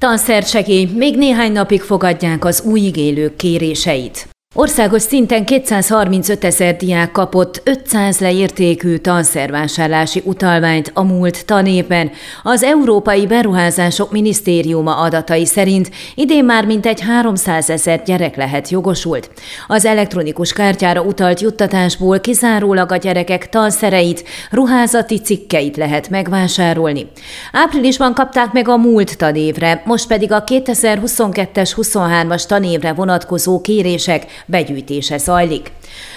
Tanszersegély, még néhány napig fogadják az új igélők kéréseit. Országos szinten 235 ezer diák kapott 500 leértékű tanszervásárlási utalványt a múlt tanében. Az Európai Beruházások Minisztériuma adatai szerint idén már mintegy 300 ezer gyerek lehet jogosult. Az elektronikus kártyára utalt juttatásból kizárólag a gyerekek tanszereit, ruházati cikkeit lehet megvásárolni. Áprilisban kapták meg a múlt tanévre, most pedig a 2022-es 23-as tanévre vonatkozó kérések begyűjtése zajlik.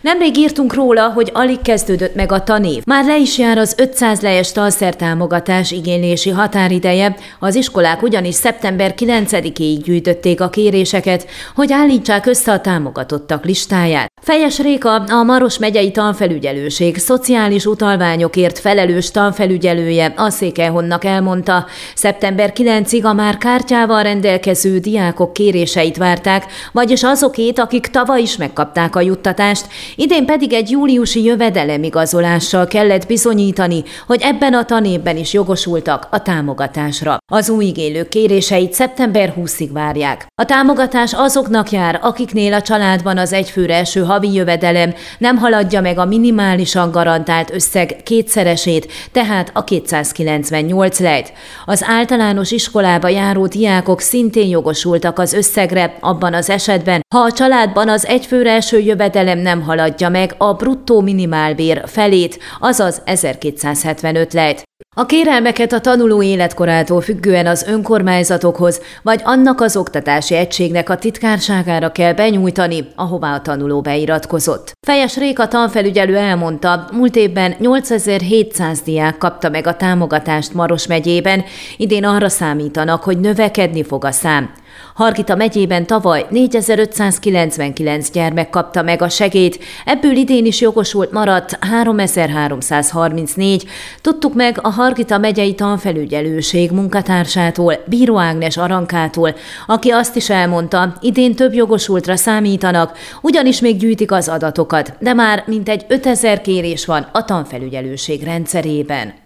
Nemrég írtunk róla, hogy alig kezdődött meg a tanév. Már le is jár az 500 lejes tanszertámogatás igénylési határideje, az iskolák ugyanis szeptember 9-éig gyűjtötték a kéréseket, hogy állítsák össze a támogatottak listáját. Fejes Réka, a Maros megyei tanfelügyelőség szociális utalványokért felelős tanfelügyelője a Székelyhonnak elmondta, szeptember 9-ig a már kártyával rendelkező diákok kéréseit várták, vagyis azokét, akik tavaly is megkapták a juttatást, idén pedig egy júliusi jövedelemigazolással kellett bizonyítani, hogy ebben a tanévben is jogosultak a támogatásra. Az új igélők kéréseit szeptember 20-ig várják. A támogatás azoknak jár, akiknél a családban az egyfőre eső havi jövedelem nem haladja meg a minimálisan garantált összeg kétszeresét, tehát a 298 lejt. Az általános iskolába járó diákok szintén jogosultak az összegre abban az esetben, ha a családban az egyfőre eső jövedelem nem haladja meg a bruttó minimálbér felét, azaz 1275 lejt. A kérelmeket a tanuló életkorától függően az önkormányzatokhoz, vagy annak az oktatási egységnek a titkárságára kell benyújtani, ahová a tanuló beiratkozott. Fejes Réka tanfelügyelő elmondta, múlt évben 8700 diák kapta meg a támogatást Maros megyében, idén arra számítanak, hogy növekedni fog a szám. Hargita megyében tavaly 4599 gyermek kapta meg a segét, ebből idén is jogosult maradt 3334. Tudtuk meg a Hargita megyei tanfelügyelőség munkatársától, Bíró Ágnes Arankától, aki azt is elmondta, idén több jogosultra számítanak, ugyanis még gyűjtik az adatokat, de már mintegy 5000 kérés van a tanfelügyelőség rendszerében.